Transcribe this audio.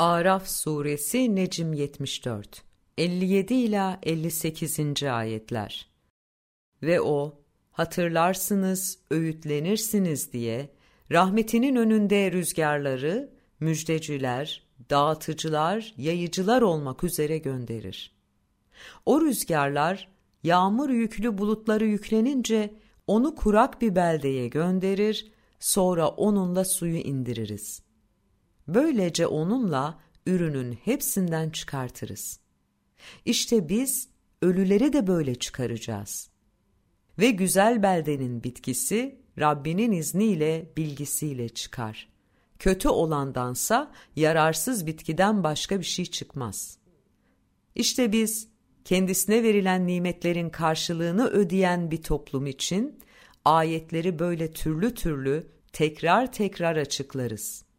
Araf suresi Necim 74 57 ila 58. ayetler. Ve o hatırlarsınız, öğütlenirsiniz diye rahmetinin önünde rüzgarları müjdeciler, dağıtıcılar, yayıcılar olmak üzere gönderir. O rüzgarlar yağmur yüklü bulutları yüklenince onu kurak bir beldeye gönderir, sonra onunla suyu indiririz. Böylece onunla ürünün hepsinden çıkartırız. İşte biz ölüleri de böyle çıkaracağız. Ve güzel beldenin bitkisi Rabbinin izniyle bilgisiyle çıkar. Kötü olandansa yararsız bitkiden başka bir şey çıkmaz. İşte biz kendisine verilen nimetlerin karşılığını ödeyen bir toplum için ayetleri böyle türlü türlü tekrar tekrar açıklarız.